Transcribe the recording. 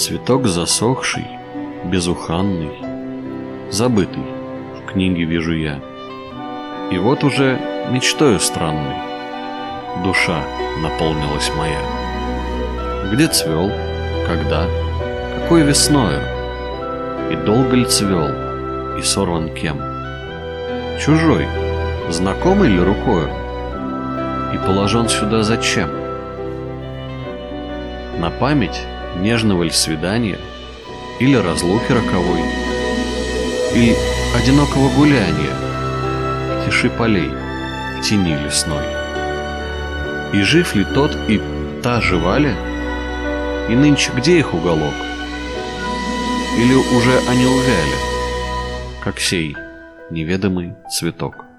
Цветок засохший, безуханный, забытый, в книге вижу я. И вот уже мечтою странной душа наполнилась моя. Где цвел, когда, какой весною, и долго ли цвел, и сорван кем? Чужой, знакомый ли рукою, и положен сюда зачем? На память нежного ли свидания, или разлуки роковой, или одинокого гуляния тиши полей, тени лесной. И жив ли тот и та жива ли? И нынче где их уголок? Или уже они увяли, как сей неведомый цветок?